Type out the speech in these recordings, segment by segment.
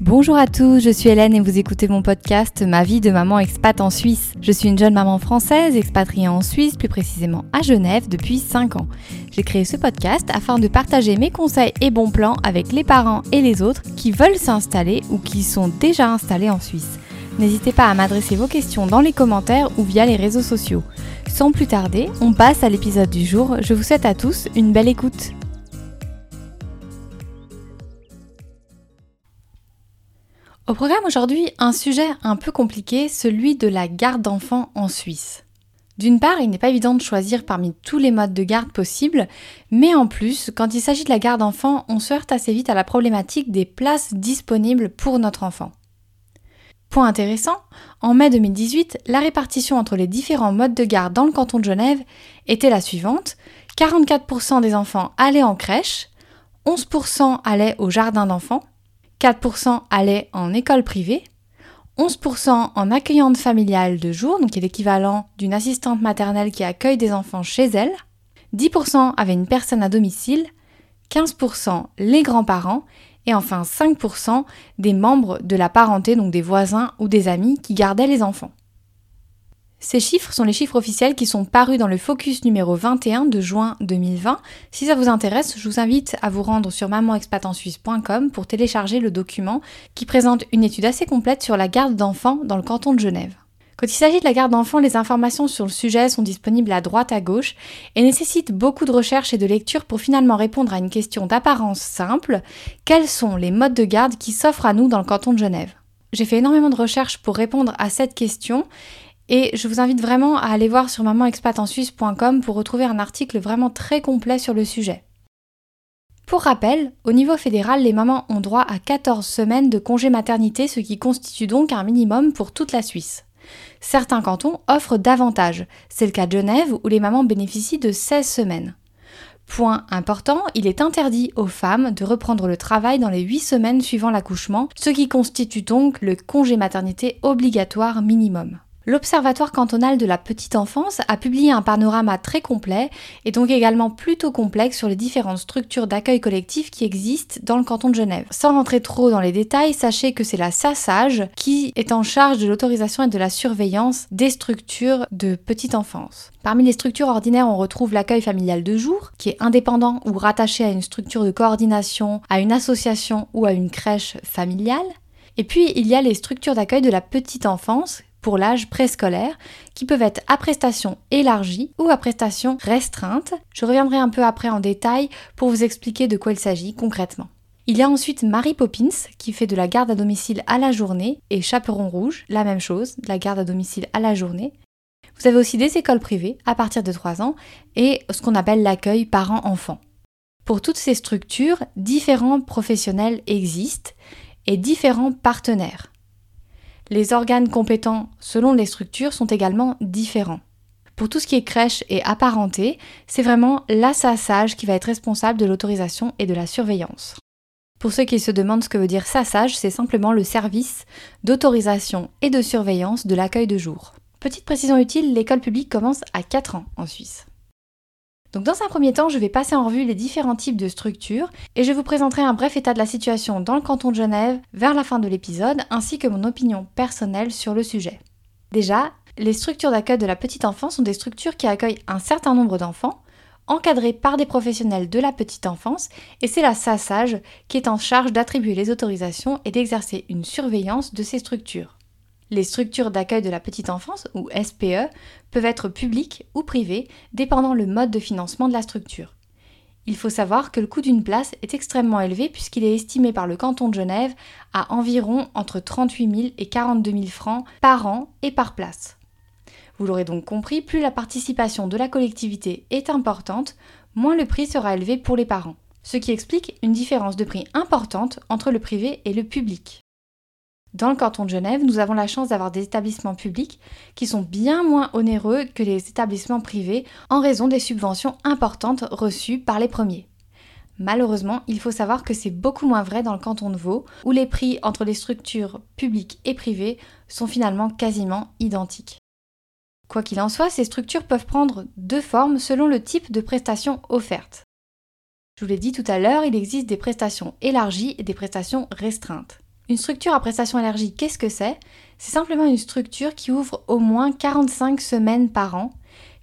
Bonjour à tous, je suis Hélène et vous écoutez mon podcast Ma vie de maman expat en Suisse. Je suis une jeune maman française expatriée en Suisse, plus précisément à Genève, depuis 5 ans. J'ai créé ce podcast afin de partager mes conseils et bons plans avec les parents et les autres qui veulent s'installer ou qui sont déjà installés en Suisse. N'hésitez pas à m'adresser vos questions dans les commentaires ou via les réseaux sociaux. Sans plus tarder, on passe à l'épisode du jour. Je vous souhaite à tous une belle écoute. Au programme aujourd'hui, un sujet un peu compliqué, celui de la garde d'enfants en Suisse. D'une part, il n'est pas évident de choisir parmi tous les modes de garde possibles, mais en plus, quand il s'agit de la garde d'enfants, on se heurte assez vite à la problématique des places disponibles pour notre enfant. Point intéressant, en mai 2018, la répartition entre les différents modes de garde dans le canton de Genève était la suivante 44% des enfants allaient en crèche, 11% allaient au jardin d'enfants, 4% allaient en école privée, 11% en accueillante familiale de jour, donc qui est l'équivalent d'une assistante maternelle qui accueille des enfants chez elle, 10% avaient une personne à domicile, 15% les grands-parents et enfin 5% des membres de la parenté, donc des voisins ou des amis qui gardaient les enfants. Ces chiffres sont les chiffres officiels qui sont parus dans le focus numéro 21 de juin 2020. Si ça vous intéresse, je vous invite à vous rendre sur mamanexpatensuisse.com pour télécharger le document qui présente une étude assez complète sur la garde d'enfants dans le canton de Genève. Quand il s'agit de la garde d'enfants, les informations sur le sujet sont disponibles à droite à gauche et nécessitent beaucoup de recherche et de lecture pour finalement répondre à une question d'apparence simple. Quels sont les modes de garde qui s'offrent à nous dans le canton de Genève? J'ai fait énormément de recherches pour répondre à cette question et je vous invite vraiment à aller voir sur mamanexpatensuisse.com pour retrouver un article vraiment très complet sur le sujet. Pour rappel, au niveau fédéral, les mamans ont droit à 14 semaines de congé maternité, ce qui constitue donc un minimum pour toute la Suisse. Certains cantons offrent davantage. C'est le cas de Genève où les mamans bénéficient de 16 semaines. Point important, il est interdit aux femmes de reprendre le travail dans les 8 semaines suivant l'accouchement, ce qui constitue donc le congé maternité obligatoire minimum. L'Observatoire cantonal de la petite enfance a publié un panorama très complet et donc également plutôt complexe sur les différentes structures d'accueil collectif qui existent dans le canton de Genève. Sans rentrer trop dans les détails, sachez que c'est la SASAGE qui est en charge de l'autorisation et de la surveillance des structures de petite enfance. Parmi les structures ordinaires, on retrouve l'accueil familial de jour, qui est indépendant ou rattaché à une structure de coordination, à une association ou à une crèche familiale. Et puis, il y a les structures d'accueil de la petite enfance, pour l'âge préscolaire qui peuvent être à prestation élargie ou à prestation restreinte. Je reviendrai un peu après en détail pour vous expliquer de quoi il s'agit concrètement. Il y a ensuite Marie Poppins qui fait de la garde à domicile à la journée et Chaperon Rouge, la même chose, de la garde à domicile à la journée. Vous avez aussi des écoles privées à partir de 3 ans et ce qu'on appelle l'accueil parents-enfants. Pour toutes ces structures, différents professionnels existent et différents partenaires. Les organes compétents selon les structures sont également différents. Pour tout ce qui est crèche et apparenté, c'est vraiment l'assassage qui va être responsable de l'autorisation et de la surveillance. Pour ceux qui se demandent ce que veut dire SASSAGE, c'est simplement le service d'autorisation et de surveillance de l'accueil de jour. Petite précision utile, l'école publique commence à 4 ans en Suisse. Donc dans un premier temps, je vais passer en revue les différents types de structures et je vous présenterai un bref état de la situation dans le canton de Genève vers la fin de l'épisode ainsi que mon opinion personnelle sur le sujet. Déjà, les structures d'accueil de la petite enfance sont des structures qui accueillent un certain nombre d'enfants encadrés par des professionnels de la petite enfance et c'est la SASAGE qui est en charge d'attribuer les autorisations et d'exercer une surveillance de ces structures. Les structures d'accueil de la petite enfance, ou SPE, peuvent être publiques ou privées, dépendant le mode de financement de la structure. Il faut savoir que le coût d'une place est extrêmement élevé puisqu'il est estimé par le canton de Genève à environ entre 38 000 et 42 000 francs par an et par place. Vous l'aurez donc compris, plus la participation de la collectivité est importante, moins le prix sera élevé pour les parents, ce qui explique une différence de prix importante entre le privé et le public. Dans le canton de Genève, nous avons la chance d'avoir des établissements publics qui sont bien moins onéreux que les établissements privés en raison des subventions importantes reçues par les premiers. Malheureusement, il faut savoir que c'est beaucoup moins vrai dans le canton de Vaud, où les prix entre les structures publiques et privées sont finalement quasiment identiques. Quoi qu'il en soit, ces structures peuvent prendre deux formes selon le type de prestations offertes. Je vous l'ai dit tout à l'heure, il existe des prestations élargies et des prestations restreintes. Une structure à prestation élargie, qu'est-ce que c'est? C'est simplement une structure qui ouvre au moins 45 semaines par an,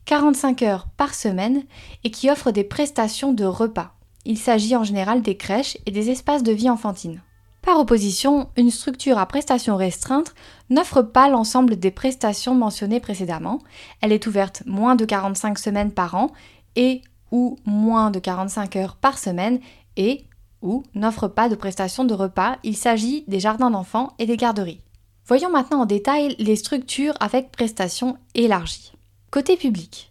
45 heures par semaine et qui offre des prestations de repas. Il s'agit en général des crèches et des espaces de vie enfantine. Par opposition, une structure à prestations restreintes n'offre pas l'ensemble des prestations mentionnées précédemment. Elle est ouverte moins de 45 semaines par an et ou moins de 45 heures par semaine et ou n'offre pas de prestations de repas. Il s'agit des jardins d'enfants et des garderies. Voyons maintenant en détail les structures avec prestations élargies. Côté public.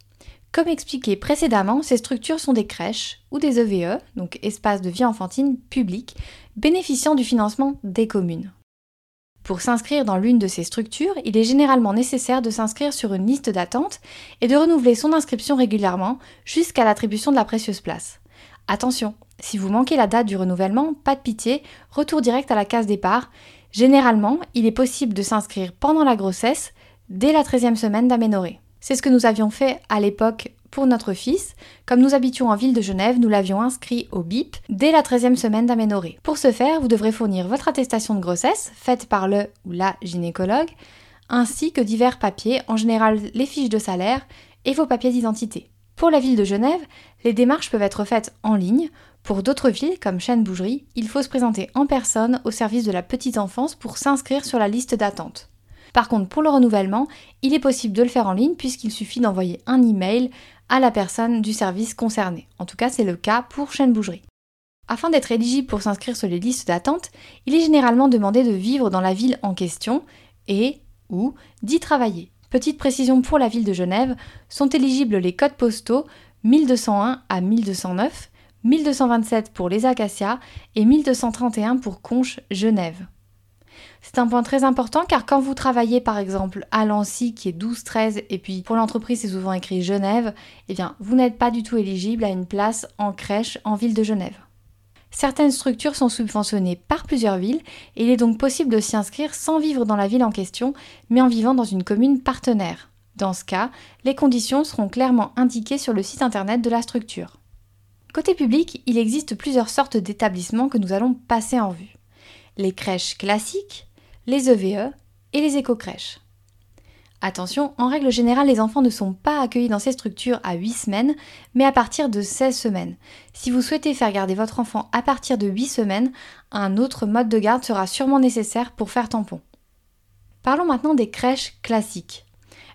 Comme expliqué précédemment, ces structures sont des crèches ou des EVE, donc espaces de vie enfantine publics, bénéficiant du financement des communes. Pour s'inscrire dans l'une de ces structures, il est généralement nécessaire de s'inscrire sur une liste d'attente et de renouveler son inscription régulièrement jusqu'à l'attribution de la précieuse place. Attention, si vous manquez la date du renouvellement, pas de pitié, retour direct à la case départ. Généralement, il est possible de s'inscrire pendant la grossesse, dès la 13e semaine d'aménorrhée. C'est ce que nous avions fait à l'époque pour notre fils. Comme nous habitions en ville de Genève, nous l'avions inscrit au BIP dès la 13e semaine d'aménorrhée. Pour ce faire, vous devrez fournir votre attestation de grossesse, faite par le ou la gynécologue, ainsi que divers papiers, en général les fiches de salaire et vos papiers d'identité. Pour la ville de Genève, les démarches peuvent être faites en ligne. Pour d'autres villes, comme Chêne-Bougerie, il faut se présenter en personne au service de la petite enfance pour s'inscrire sur la liste d'attente. Par contre, pour le renouvellement, il est possible de le faire en ligne puisqu'il suffit d'envoyer un email à la personne du service concerné. En tout cas, c'est le cas pour Chaîne Bougerie. Afin d'être éligible pour s'inscrire sur les listes d'attente, il est généralement demandé de vivre dans la ville en question et ou d'y travailler. Petite précision pour la ville de Genève, sont éligibles les codes postaux 1201 à 1209, 1227 pour les Acacias et 1231 pour Conche Genève. C'est un point très important car quand vous travaillez par exemple à Lancy qui est 12-13 et puis pour l'entreprise c'est souvent écrit Genève, eh bien vous n'êtes pas du tout éligible à une place en crèche en ville de Genève. Certaines structures sont subventionnées par plusieurs villes et il est donc possible de s'y inscrire sans vivre dans la ville en question mais en vivant dans une commune partenaire. Dans ce cas, les conditions seront clairement indiquées sur le site internet de la structure. Côté public, il existe plusieurs sortes d'établissements que nous allons passer en vue. Les crèches classiques, les EVE e et les éco-crèches. Attention, en règle générale, les enfants ne sont pas accueillis dans ces structures à 8 semaines, mais à partir de 16 semaines. Si vous souhaitez faire garder votre enfant à partir de 8 semaines, un autre mode de garde sera sûrement nécessaire pour faire tampon. Parlons maintenant des crèches classiques.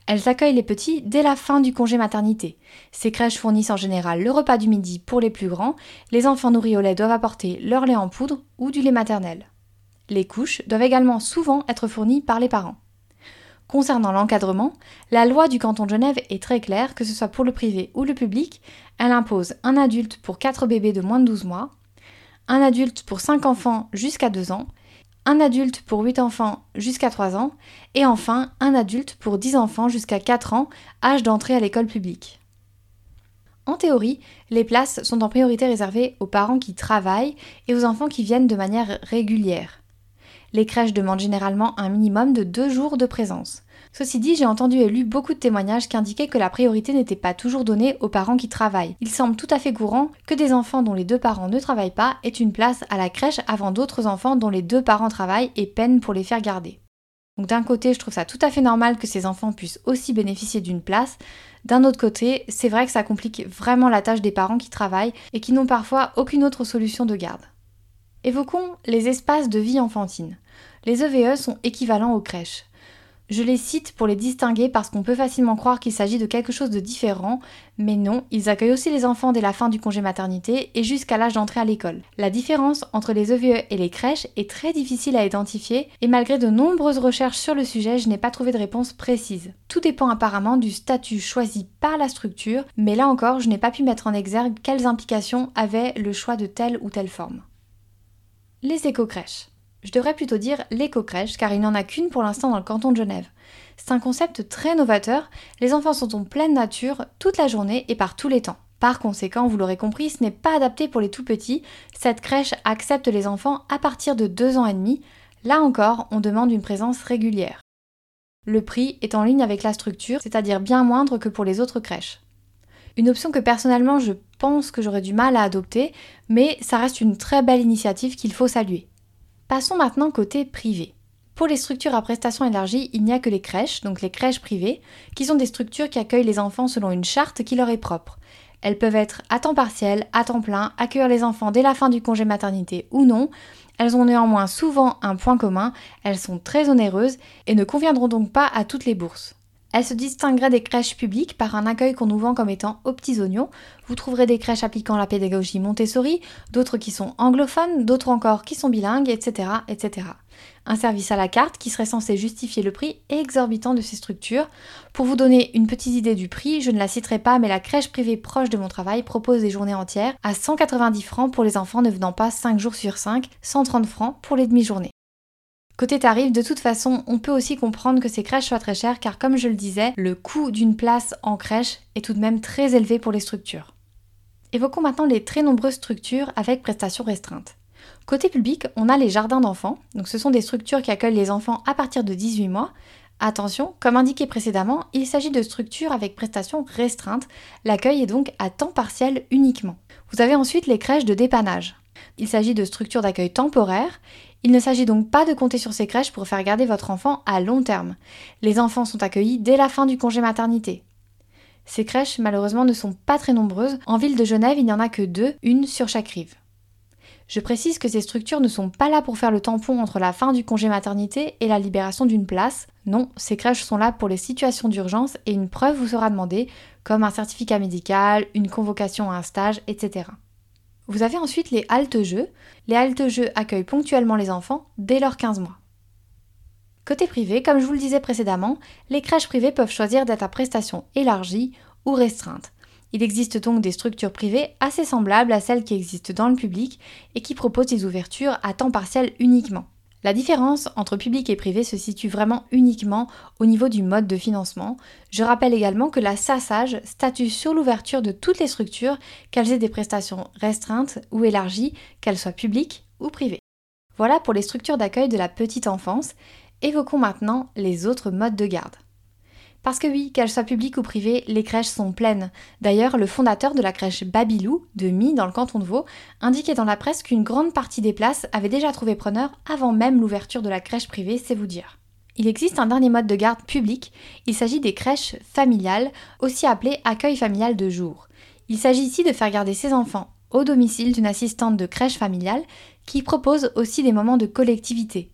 Elles accueillent les petits dès la fin du congé maternité. Ces crèches fournissent en général le repas du midi pour les plus grands. Les enfants nourris au lait doivent apporter leur lait en poudre ou du lait maternel. Les couches doivent également souvent être fournies par les parents. Concernant l'encadrement, la loi du canton de Genève est très claire, que ce soit pour le privé ou le public. Elle impose un adulte pour 4 bébés de moins de 12 mois, un adulte pour 5 enfants jusqu'à 2 ans, un adulte pour 8 enfants jusqu'à 3 ans, et enfin un adulte pour 10 enfants jusqu'à 4 ans, âge d'entrée à l'école publique. En théorie, les places sont en priorité réservées aux parents qui travaillent et aux enfants qui viennent de manière régulière. Les crèches demandent généralement un minimum de deux jours de présence. Ceci dit, j'ai entendu et lu beaucoup de témoignages qui indiquaient que la priorité n'était pas toujours donnée aux parents qui travaillent. Il semble tout à fait courant que des enfants dont les deux parents ne travaillent pas aient une place à la crèche avant d'autres enfants dont les deux parents travaillent et peinent pour les faire garder. Donc d'un côté, je trouve ça tout à fait normal que ces enfants puissent aussi bénéficier d'une place. D'un autre côté, c'est vrai que ça complique vraiment la tâche des parents qui travaillent et qui n'ont parfois aucune autre solution de garde. Évoquons les espaces de vie enfantine. Les EVE sont équivalents aux crèches. Je les cite pour les distinguer parce qu'on peut facilement croire qu'il s'agit de quelque chose de différent, mais non, ils accueillent aussi les enfants dès la fin du congé maternité et jusqu'à l'âge d'entrée à l'école. La différence entre les EVE et les crèches est très difficile à identifier et malgré de nombreuses recherches sur le sujet, je n'ai pas trouvé de réponse précise. Tout dépend apparemment du statut choisi par la structure, mais là encore, je n'ai pas pu mettre en exergue quelles implications avait le choix de telle ou telle forme. Les éco-crèches. Je devrais plutôt dire l'éco-crèche car il n'y en a qu'une pour l'instant dans le canton de Genève. C'est un concept très novateur, les enfants sont en pleine nature toute la journée et par tous les temps. Par conséquent, vous l'aurez compris, ce n'est pas adapté pour les tout petits. Cette crèche accepte les enfants à partir de 2 ans et demi. Là encore, on demande une présence régulière. Le prix est en ligne avec la structure, c'est-à-dire bien moindre que pour les autres crèches. Une option que personnellement je pense que j'aurais du mal à adopter, mais ça reste une très belle initiative qu'il faut saluer. Passons maintenant côté privé. Pour les structures à prestations élargies, il n'y a que les crèches, donc les crèches privées, qui sont des structures qui accueillent les enfants selon une charte qui leur est propre. Elles peuvent être à temps partiel, à temps plein, accueillir les enfants dès la fin du congé maternité ou non. Elles ont néanmoins souvent un point commun, elles sont très onéreuses et ne conviendront donc pas à toutes les bourses. Elles se distingueraient des crèches publiques par un accueil qu'on nous vend comme étant aux petits oignons. Vous trouverez des crèches appliquant la pédagogie Montessori, d'autres qui sont anglophones, d'autres encore qui sont bilingues, etc., etc un service à la carte qui serait censé justifier le prix exorbitant de ces structures. Pour vous donner une petite idée du prix, je ne la citerai pas, mais la crèche privée proche de mon travail propose des journées entières à 190 francs pour les enfants ne venant pas 5 jours sur 5, 130 francs pour les demi-journées. Côté tarif, de toute façon, on peut aussi comprendre que ces crèches soient très chères car comme je le disais, le coût d'une place en crèche est tout de même très élevé pour les structures. Évoquons maintenant les très nombreuses structures avec prestations restreintes. Côté public, on a les jardins d'enfants. Donc ce sont des structures qui accueillent les enfants à partir de 18 mois. Attention, comme indiqué précédemment, il s'agit de structures avec prestations restreintes. L'accueil est donc à temps partiel uniquement. Vous avez ensuite les crèches de dépannage. Il s'agit de structures d'accueil temporaires. Il ne s'agit donc pas de compter sur ces crèches pour faire garder votre enfant à long terme. Les enfants sont accueillis dès la fin du congé maternité. Ces crèches, malheureusement, ne sont pas très nombreuses. En ville de Genève, il n'y en a que deux, une sur chaque rive. Je précise que ces structures ne sont pas là pour faire le tampon entre la fin du congé maternité et la libération d'une place. Non, ces crèches sont là pour les situations d'urgence et une preuve vous sera demandée, comme un certificat médical, une convocation à un stage, etc. Vous avez ensuite les haltes-jeux. Les haltes-jeux accueillent ponctuellement les enfants dès leurs 15 mois. Côté privé, comme je vous le disais précédemment, les crèches privées peuvent choisir d'être à prestation élargie ou restreinte. Il existe donc des structures privées assez semblables à celles qui existent dans le public et qui proposent des ouvertures à temps partiel uniquement. La différence entre public et privé se situe vraiment uniquement au niveau du mode de financement. Je rappelle également que la SASAGE statue sur l'ouverture de toutes les structures, qu'elles aient des prestations restreintes ou élargies, qu'elles soient publiques ou privées. Voilà pour les structures d'accueil de la petite enfance. Évoquons maintenant les autres modes de garde. Parce que oui, qu'elles soient publiques ou privées, les crèches sont pleines. D'ailleurs, le fondateur de la crèche Babilou, de Mi, dans le canton de Vaud, indiquait dans la presse qu'une grande partie des places avaient déjà trouvé preneur avant même l'ouverture de la crèche privée, c'est vous dire. Il existe un dernier mode de garde public, il s'agit des crèches familiales, aussi appelées accueil familial de jour. Il s'agit ici de faire garder ses enfants au domicile d'une assistante de crèche familiale qui propose aussi des moments de collectivité.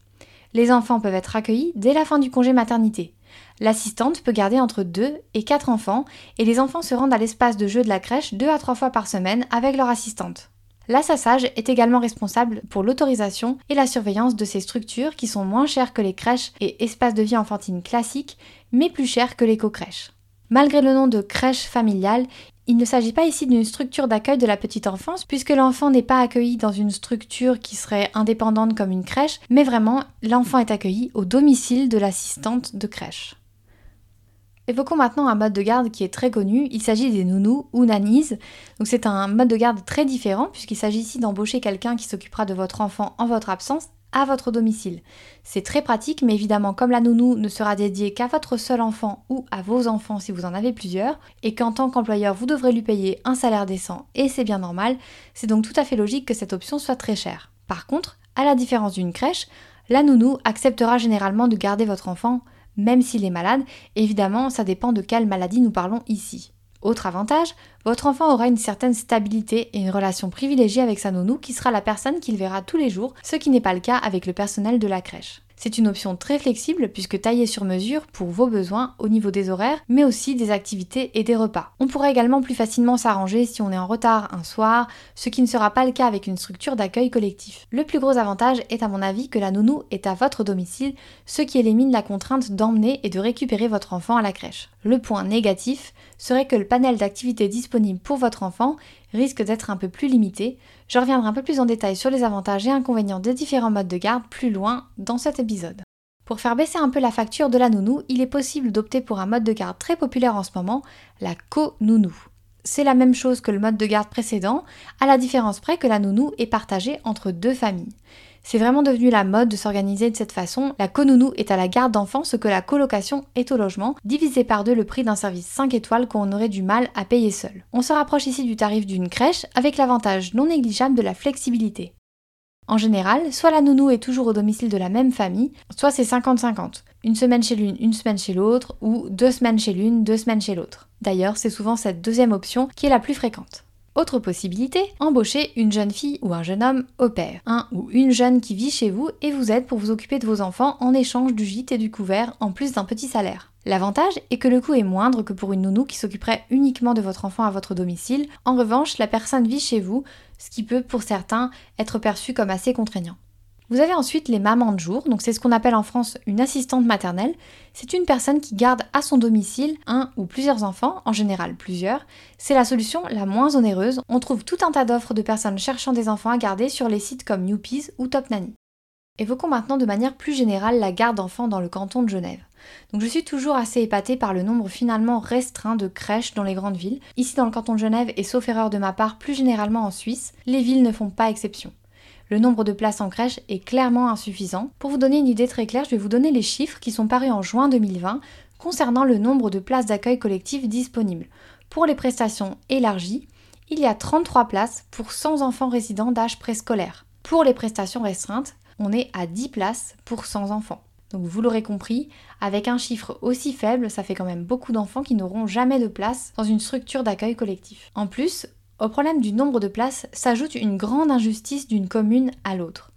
Les enfants peuvent être accueillis dès la fin du congé maternité. L'assistante peut garder entre 2 et 4 enfants et les enfants se rendent à l'espace de jeu de la crèche 2 à 3 fois par semaine avec leur assistante. L'assassage est également responsable pour l'autorisation et la surveillance de ces structures qui sont moins chères que les crèches et espaces de vie enfantine classiques, mais plus chères que l'éco-crèche. Malgré le nom de crèche familiale, il ne s'agit pas ici d'une structure d'accueil de la petite enfance, puisque l'enfant n'est pas accueilli dans une structure qui serait indépendante comme une crèche, mais vraiment l'enfant est accueilli au domicile de l'assistante de crèche. Évoquons maintenant un mode de garde qui est très connu, il s'agit des nounous ou nannies. Donc c'est un mode de garde très différent puisqu'il s'agit ici d'embaucher quelqu'un qui s'occupera de votre enfant en votre absence à votre domicile. C'est très pratique, mais évidemment, comme la nounou ne sera dédiée qu'à votre seul enfant ou à vos enfants si vous en avez plusieurs, et qu'en tant qu'employeur vous devrez lui payer un salaire décent, et c'est bien normal, c'est donc tout à fait logique que cette option soit très chère. Par contre, à la différence d'une crèche, la nounou acceptera généralement de garder votre enfant même s'il est malade. Évidemment, ça dépend de quelle maladie nous parlons ici. Autre avantage, votre enfant aura une certaine stabilité et une relation privilégiée avec sa nounou qui sera la personne qu'il verra tous les jours, ce qui n'est pas le cas avec le personnel de la crèche. C'est une option très flexible puisque taillée sur mesure pour vos besoins au niveau des horaires, mais aussi des activités et des repas. On pourra également plus facilement s'arranger si on est en retard un soir, ce qui ne sera pas le cas avec une structure d'accueil collectif. Le plus gros avantage est à mon avis que la nounou est à votre domicile, ce qui élimine la contrainte d'emmener et de récupérer votre enfant à la crèche. Le point négatif serait que le panel d'activités disponibles pour votre enfant risque d'être un peu plus limité. Je reviendrai un peu plus en détail sur les avantages et inconvénients des différents modes de garde plus loin dans cet épisode. Pour faire baisser un peu la facture de la nounou, il est possible d'opter pour un mode de garde très populaire en ce moment, la co-nounou. C'est la même chose que le mode de garde précédent, à la différence près que la nounou est partagée entre deux familles. C'est vraiment devenu la mode de s'organiser de cette façon. La conounou est à la garde d'enfants ce que la colocation est au logement, divisé par deux le prix d'un service 5 étoiles qu'on aurait du mal à payer seul. On se rapproche ici du tarif d'une crèche avec l'avantage non négligeable de la flexibilité. En général, soit la nounou est toujours au domicile de la même famille, soit c'est 50-50. Une semaine chez l'une, une semaine chez l'autre, ou deux semaines chez l'une, deux semaines chez l'autre. D'ailleurs, c'est souvent cette deuxième option qui est la plus fréquente. Autre possibilité, embaucher une jeune fille ou un jeune homme au père, un ou une jeune qui vit chez vous et vous aide pour vous occuper de vos enfants en échange du gîte et du couvert en plus d'un petit salaire. L'avantage est que le coût est moindre que pour une nounou qui s'occuperait uniquement de votre enfant à votre domicile. En revanche, la personne vit chez vous, ce qui peut pour certains être perçu comme assez contraignant. Vous avez ensuite les mamans de jour, donc c'est ce qu'on appelle en France une assistante maternelle. C'est une personne qui garde à son domicile un ou plusieurs enfants, en général plusieurs. C'est la solution la moins onéreuse. On trouve tout un tas d'offres de personnes cherchant des enfants à garder sur les sites comme Youpies ou Top Nanny. Évoquons maintenant de manière plus générale la garde d'enfants dans le canton de Genève. Je suis toujours assez épatée par le nombre finalement restreint de crèches dans les grandes villes. Ici dans le canton de Genève et sauf erreur de ma part plus généralement en Suisse, les villes ne font pas exception le nombre de places en crèche est clairement insuffisant. Pour vous donner une idée très claire, je vais vous donner les chiffres qui sont parus en juin 2020 concernant le nombre de places d'accueil collectif disponibles. Pour les prestations élargies, il y a 33 places pour 100 enfants résidents d'âge préscolaire. Pour les prestations restreintes, on est à 10 places pour 100 enfants. Donc vous l'aurez compris, avec un chiffre aussi faible, ça fait quand même beaucoup d'enfants qui n'auront jamais de place dans une structure d'accueil collectif. En plus, au problème du nombre de places s'ajoute une grande injustice d'une commune à l'autre.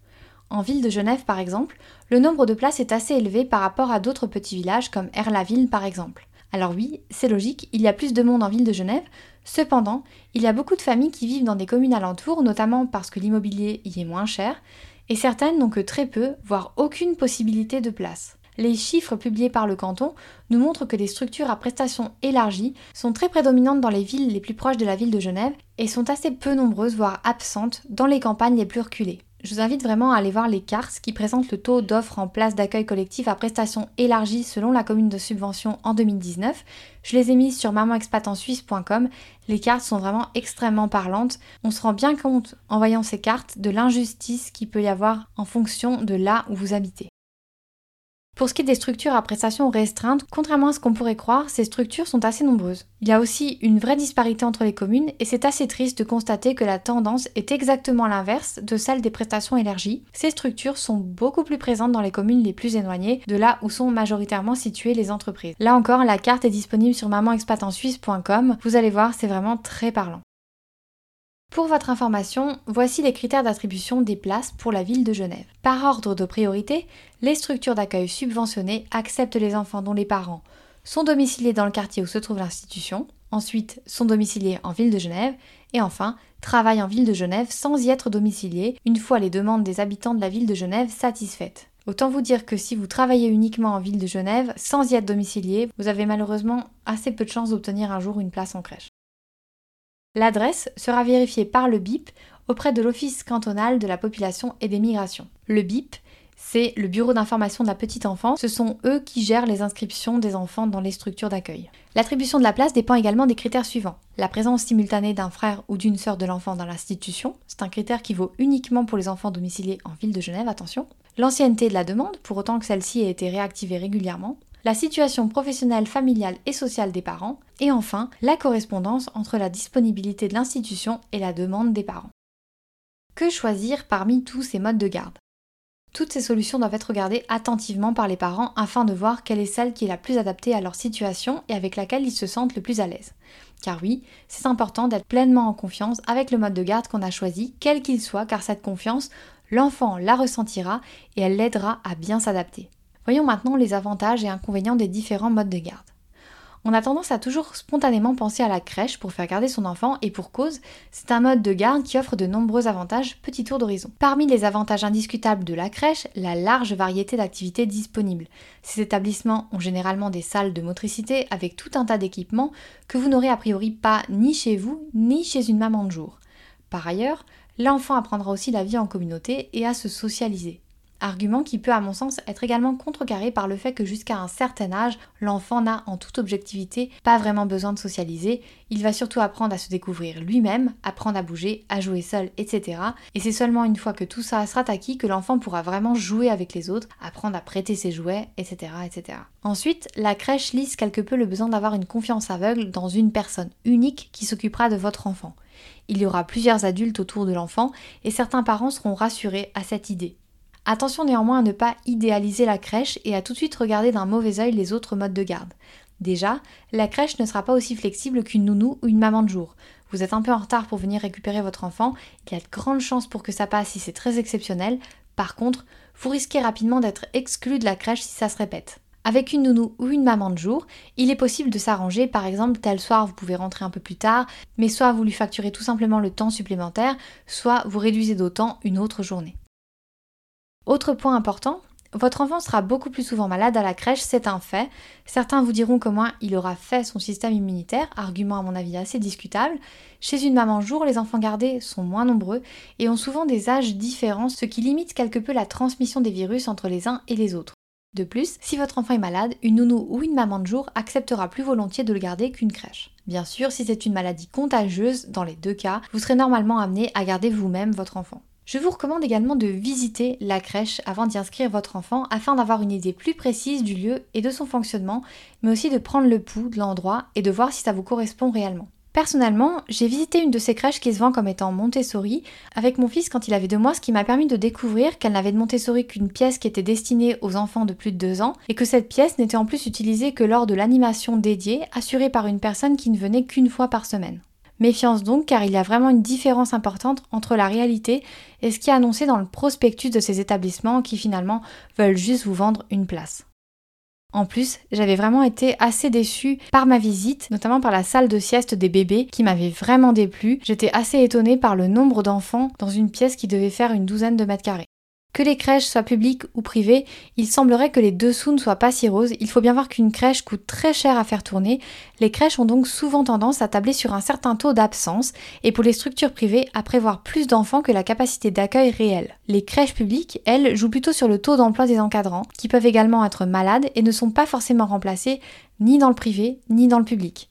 En ville de Genève par exemple, le nombre de places est assez élevé par rapport à d'autres petits villages comme Erlaville par exemple. Alors oui, c'est logique, il y a plus de monde en ville de Genève, cependant, il y a beaucoup de familles qui vivent dans des communes alentours, notamment parce que l'immobilier y est moins cher, et certaines n'ont que très peu, voire aucune possibilité de place les chiffres publiés par le canton nous montrent que les structures à prestations élargies sont très prédominantes dans les villes les plus proches de la ville de Genève et sont assez peu nombreuses, voire absentes, dans les campagnes les plus reculées. Je vous invite vraiment à aller voir les cartes qui présentent le taux d'offres en place d'accueil collectif à prestations élargies selon la commune de subvention en 2019. Je les ai mises sur mamanexpatensuisse.com. Les cartes sont vraiment extrêmement parlantes. On se rend bien compte en voyant ces cartes de l'injustice qu'il peut y avoir en fonction de là où vous habitez. Pour ce qui est des structures à prestations restreintes, contrairement à ce qu'on pourrait croire, ces structures sont assez nombreuses. Il y a aussi une vraie disparité entre les communes et c'est assez triste de constater que la tendance est exactement l'inverse de celle des prestations élargies. Ces structures sont beaucoup plus présentes dans les communes les plus éloignées de là où sont majoritairement situées les entreprises. Là encore, la carte est disponible sur mamanexpatensuisse.com. Vous allez voir, c'est vraiment très parlant. Pour votre information, voici les critères d'attribution des places pour la ville de Genève. Par ordre de priorité, les structures d'accueil subventionnées acceptent les enfants dont les parents sont domiciliés dans le quartier où se trouve l'institution, ensuite sont domiciliés en ville de Genève, et enfin travaillent en ville de Genève sans y être domiciliés une fois les demandes des habitants de la ville de Genève satisfaites. Autant vous dire que si vous travaillez uniquement en ville de Genève sans y être domicilié, vous avez malheureusement assez peu de chances d'obtenir un jour une place en crèche. L'adresse sera vérifiée par le BIP auprès de l'Office cantonal de la population et des migrations. Le BIP, c'est le bureau d'information de la petite enfance. Ce sont eux qui gèrent les inscriptions des enfants dans les structures d'accueil. L'attribution de la place dépend également des critères suivants. La présence simultanée d'un frère ou d'une sœur de l'enfant dans l'institution, c'est un critère qui vaut uniquement pour les enfants domiciliés en ville de Genève, attention. L'ancienneté de la demande, pour autant que celle-ci ait été réactivée régulièrement la situation professionnelle, familiale et sociale des parents, et enfin la correspondance entre la disponibilité de l'institution et la demande des parents. Que choisir parmi tous ces modes de garde? Toutes ces solutions doivent être regardées attentivement par les parents afin de voir quelle est celle qui est la plus adaptée à leur situation et avec laquelle ils se sentent le plus à l'aise. Car oui, c'est important d'être pleinement en confiance avec le mode de garde qu'on a choisi, quel qu'il soit, car cette confiance, l'enfant la ressentira et elle l'aidera à bien s'adapter. Voyons maintenant les avantages et inconvénients des différents modes de garde. On a tendance à toujours spontanément penser à la crèche pour faire garder son enfant et pour cause, c'est un mode de garde qui offre de nombreux avantages, petit tour d'horizon. Parmi les avantages indiscutables de la crèche, la large variété d'activités disponibles. Ces établissements ont généralement des salles de motricité avec tout un tas d'équipements que vous n'aurez a priori pas ni chez vous ni chez une maman de jour. Par ailleurs, l'enfant apprendra aussi la vie en communauté et à se socialiser. Argument qui peut à mon sens être également contrecarré par le fait que jusqu'à un certain âge, l'enfant n'a en toute objectivité pas vraiment besoin de socialiser, il va surtout apprendre à se découvrir lui-même, apprendre à bouger, à jouer seul, etc. Et c'est seulement une fois que tout ça sera acquis que l'enfant pourra vraiment jouer avec les autres, apprendre à prêter ses jouets, etc. etc. Ensuite, la crèche lisse quelque peu le besoin d'avoir une confiance aveugle dans une personne unique qui s'occupera de votre enfant. Il y aura plusieurs adultes autour de l'enfant et certains parents seront rassurés à cette idée. Attention néanmoins à ne pas idéaliser la crèche et à tout de suite regarder d'un mauvais œil les autres modes de garde. Déjà, la crèche ne sera pas aussi flexible qu'une nounou ou une maman de jour. Vous êtes un peu en retard pour venir récupérer votre enfant, il y a de grandes chances pour que ça passe si c'est très exceptionnel. Par contre, vous risquez rapidement d'être exclu de la crèche si ça se répète. Avec une nounou ou une maman de jour, il est possible de s'arranger, par exemple tel soir vous pouvez rentrer un peu plus tard, mais soit vous lui facturez tout simplement le temps supplémentaire, soit vous réduisez d'autant une autre journée. Autre point important, votre enfant sera beaucoup plus souvent malade à la crèche, c'est un fait. Certains vous diront qu'au moins il aura fait son système immunitaire, argument à mon avis assez discutable. Chez une maman jour, les enfants gardés sont moins nombreux et ont souvent des âges différents, ce qui limite quelque peu la transmission des virus entre les uns et les autres. De plus, si votre enfant est malade, une nounou ou une maman de jour acceptera plus volontiers de le garder qu'une crèche. Bien sûr, si c'est une maladie contagieuse, dans les deux cas, vous serez normalement amené à garder vous-même votre enfant. Je vous recommande également de visiter la crèche avant d'y inscrire votre enfant afin d'avoir une idée plus précise du lieu et de son fonctionnement, mais aussi de prendre le pouls de l'endroit et de voir si ça vous correspond réellement. Personnellement, j'ai visité une de ces crèches qui se vend comme étant Montessori avec mon fils quand il avait deux mois, ce qui m'a permis de découvrir qu'elle n'avait de Montessori qu'une pièce qui était destinée aux enfants de plus de deux ans et que cette pièce n'était en plus utilisée que lors de l'animation dédiée assurée par une personne qui ne venait qu'une fois par semaine. Méfiance donc car il y a vraiment une différence importante entre la réalité et ce qui est annoncé dans le prospectus de ces établissements qui finalement veulent juste vous vendre une place. En plus, j'avais vraiment été assez déçue par ma visite, notamment par la salle de sieste des bébés qui m'avait vraiment déplu. J'étais assez étonnée par le nombre d'enfants dans une pièce qui devait faire une douzaine de mètres carrés. Que les crèches soient publiques ou privées, il semblerait que les dessous ne soient pas si roses. Il faut bien voir qu'une crèche coûte très cher à faire tourner. Les crèches ont donc souvent tendance à tabler sur un certain taux d'absence et pour les structures privées à prévoir plus d'enfants que la capacité d'accueil réelle. Les crèches publiques, elles, jouent plutôt sur le taux d'emploi des encadrants, qui peuvent également être malades et ne sont pas forcément remplacés ni dans le privé ni dans le public.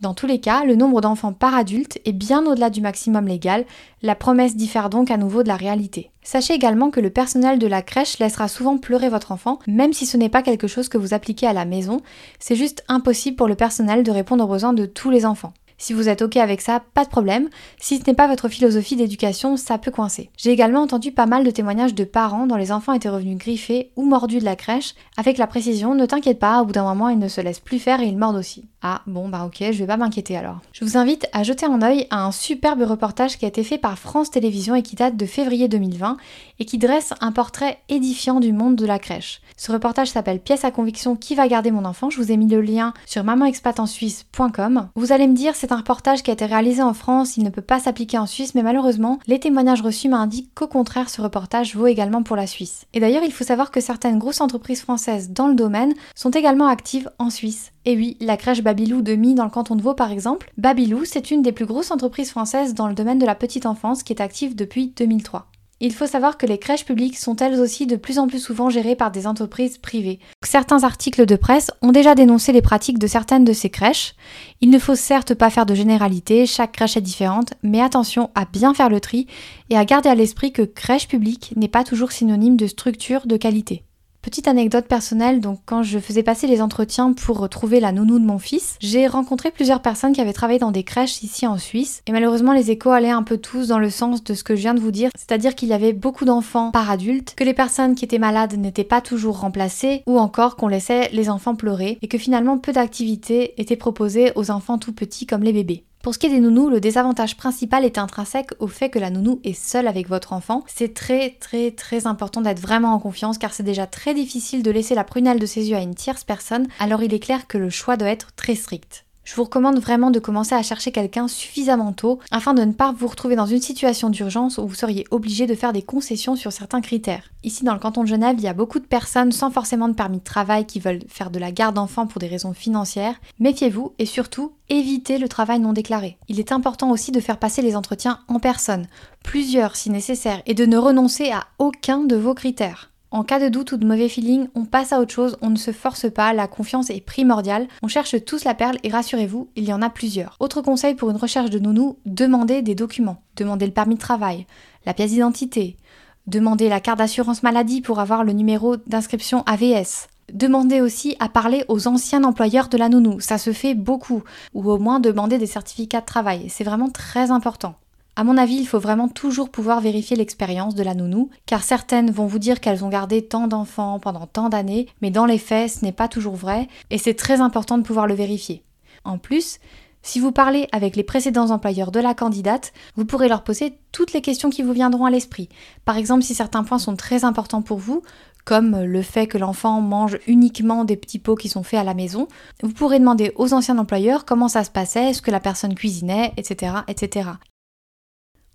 Dans tous les cas, le nombre d'enfants par adulte est bien au-delà du maximum légal, la promesse diffère donc à nouveau de la réalité. Sachez également que le personnel de la crèche laissera souvent pleurer votre enfant, même si ce n'est pas quelque chose que vous appliquez à la maison, c'est juste impossible pour le personnel de répondre aux besoins de tous les enfants. Si vous êtes ok avec ça, pas de problème. Si ce n'est pas votre philosophie d'éducation, ça peut coincer. J'ai également entendu pas mal de témoignages de parents dont les enfants étaient revenus griffés ou mordus de la crèche, avec la précision ne t'inquiète pas, au bout d'un moment ils ne se laissent plus faire et ils mordent aussi. Ah bon bah ok, je vais pas m'inquiéter alors. Je vous invite à jeter un œil à un superbe reportage qui a été fait par France Télévisions et qui date de février 2020 et qui dresse un portrait édifiant du monde de la crèche. Ce reportage s'appelle Pièce à conviction qui va garder mon enfant? Je vous ai mis le lien sur mamanexpatensuisse.com. Vous allez me dire c'est un reportage qui a été réalisé en France, il ne peut pas s'appliquer en Suisse, mais malheureusement, les témoignages reçus m'indiquent qu'au contraire, ce reportage vaut également pour la Suisse. Et d'ailleurs, il faut savoir que certaines grosses entreprises françaises dans le domaine sont également actives en Suisse. Et oui, la crèche Babylou de Mi dans le canton de Vaud par exemple. Babylou, c'est une des plus grosses entreprises françaises dans le domaine de la petite enfance qui est active depuis 2003. Il faut savoir que les crèches publiques sont elles aussi de plus en plus souvent gérées par des entreprises privées. Certains articles de presse ont déjà dénoncé les pratiques de certaines de ces crèches. Il ne faut certes pas faire de généralité, chaque crèche est différente, mais attention à bien faire le tri et à garder à l'esprit que crèche publique n'est pas toujours synonyme de structure de qualité. Petite anecdote personnelle, donc quand je faisais passer les entretiens pour trouver la nounou de mon fils, j'ai rencontré plusieurs personnes qui avaient travaillé dans des crèches ici en Suisse. Et malheureusement, les échos allaient un peu tous dans le sens de ce que je viens de vous dire, c'est-à-dire qu'il y avait beaucoup d'enfants par adulte, que les personnes qui étaient malades n'étaient pas toujours remplacées, ou encore qu'on laissait les enfants pleurer, et que finalement peu d'activités étaient proposées aux enfants tout petits comme les bébés. Pour ce qui est des nounous, le désavantage principal est intrinsèque au fait que la nounou est seule avec votre enfant. C'est très très très important d'être vraiment en confiance car c'est déjà très difficile de laisser la prunelle de ses yeux à une tierce personne, alors il est clair que le choix doit être très strict je vous recommande vraiment de commencer à chercher quelqu'un suffisamment tôt afin de ne pas vous retrouver dans une situation d'urgence où vous seriez obligé de faire des concessions sur certains critères. Ici dans le canton de Genève, il y a beaucoup de personnes sans forcément de permis de travail qui veulent faire de la garde d'enfants pour des raisons financières. Méfiez-vous et surtout, évitez le travail non déclaré. Il est important aussi de faire passer les entretiens en personne, plusieurs si nécessaire, et de ne renoncer à aucun de vos critères. En cas de doute ou de mauvais feeling, on passe à autre chose, on ne se force pas, la confiance est primordiale. On cherche tous la perle et rassurez-vous, il y en a plusieurs. Autre conseil pour une recherche de nounou, demandez des documents. Demandez le permis de travail, la pièce d'identité, demandez la carte d'assurance maladie pour avoir le numéro d'inscription AVS. Demandez aussi à parler aux anciens employeurs de la nounou, ça se fait beaucoup, ou au moins demander des certificats de travail, c'est vraiment très important. À mon avis, il faut vraiment toujours pouvoir vérifier l'expérience de la nounou, car certaines vont vous dire qu'elles ont gardé tant d'enfants pendant tant d'années, mais dans les faits, ce n'est pas toujours vrai, et c'est très important de pouvoir le vérifier. En plus, si vous parlez avec les précédents employeurs de la candidate, vous pourrez leur poser toutes les questions qui vous viendront à l'esprit. Par exemple, si certains points sont très importants pour vous, comme le fait que l'enfant mange uniquement des petits pots qui sont faits à la maison, vous pourrez demander aux anciens employeurs comment ça se passait, est-ce que la personne cuisinait, etc. etc.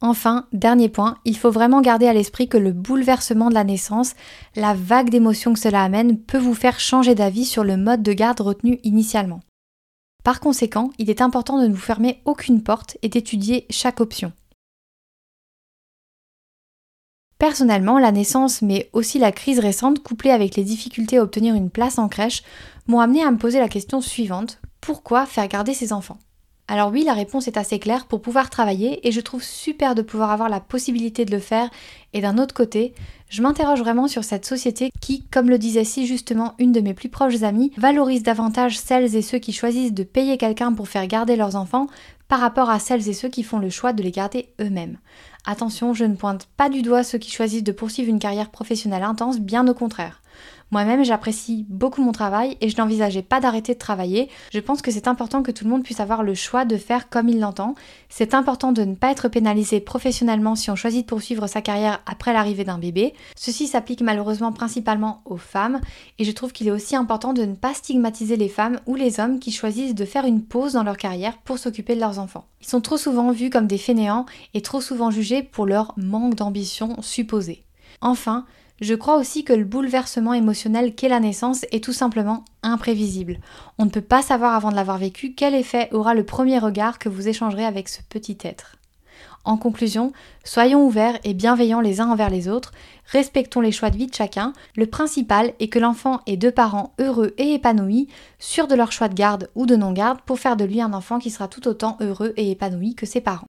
Enfin, dernier point, il faut vraiment garder à l'esprit que le bouleversement de la naissance, la vague d'émotions que cela amène, peut vous faire changer d'avis sur le mode de garde retenu initialement. Par conséquent, il est important de ne vous fermer aucune porte et d'étudier chaque option. Personnellement, la naissance, mais aussi la crise récente, couplée avec les difficultés à obtenir une place en crèche, m'ont amené à me poser la question suivante pourquoi faire garder ses enfants? Alors oui, la réponse est assez claire pour pouvoir travailler et je trouve super de pouvoir avoir la possibilité de le faire. Et d'un autre côté, je m'interroge vraiment sur cette société qui, comme le disait si justement une de mes plus proches amies, valorise davantage celles et ceux qui choisissent de payer quelqu'un pour faire garder leurs enfants par rapport à celles et ceux qui font le choix de les garder eux-mêmes. Attention, je ne pointe pas du doigt ceux qui choisissent de poursuivre une carrière professionnelle intense, bien au contraire. Moi-même, j'apprécie beaucoup mon travail et je n'envisageais pas d'arrêter de travailler. Je pense que c'est important que tout le monde puisse avoir le choix de faire comme il l'entend. C'est important de ne pas être pénalisé professionnellement si on choisit de poursuivre sa carrière après l'arrivée d'un bébé. Ceci s'applique malheureusement principalement aux femmes et je trouve qu'il est aussi important de ne pas stigmatiser les femmes ou les hommes qui choisissent de faire une pause dans leur carrière pour s'occuper de leurs enfants. Ils sont trop souvent vus comme des fainéants et trop souvent jugés pour leur manque d'ambition supposée. Enfin, je crois aussi que le bouleversement émotionnel qu'est la naissance est tout simplement imprévisible. On ne peut pas savoir avant de l'avoir vécu quel effet aura le premier regard que vous échangerez avec ce petit être. En conclusion, soyons ouverts et bienveillants les uns envers les autres, respectons les choix de vie de chacun, le principal est que l'enfant ait deux parents heureux et épanouis, sûrs de leur choix de garde ou de non-garde pour faire de lui un enfant qui sera tout autant heureux et épanoui que ses parents.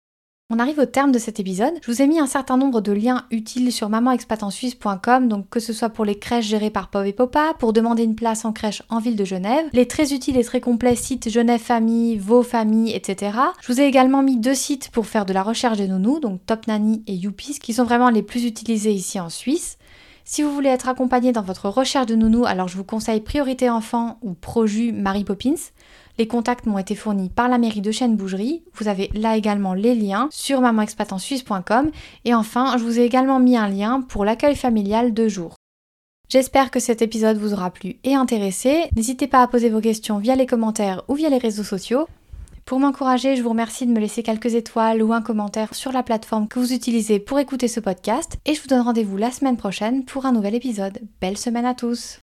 On arrive au terme de cet épisode. Je vous ai mis un certain nombre de liens utiles sur mamanexpatensuisse.com, donc que ce soit pour les crèches gérées par Pov et Popa, pour demander une place en crèche en ville de Genève, les très utiles et très complets sites Genève Famille, Vos Familles, etc. Je vous ai également mis deux sites pour faire de la recherche des nounous, donc Top Nanny et Youpis, qui sont vraiment les plus utilisés ici en Suisse. Si vous voulez être accompagné dans votre recherche de nounou, alors je vous conseille Priorité Enfant ou Proju Marie Poppins. Les contacts m'ont été fournis par la mairie de Chêne-Bougerie. Vous avez là également les liens sur mamanexpatensuisse.com. Et enfin, je vous ai également mis un lien pour l'accueil familial de jour. J'espère que cet épisode vous aura plu et intéressé. N'hésitez pas à poser vos questions via les commentaires ou via les réseaux sociaux. Pour m'encourager, je vous remercie de me laisser quelques étoiles ou un commentaire sur la plateforme que vous utilisez pour écouter ce podcast et je vous donne rendez-vous la semaine prochaine pour un nouvel épisode. Belle semaine à tous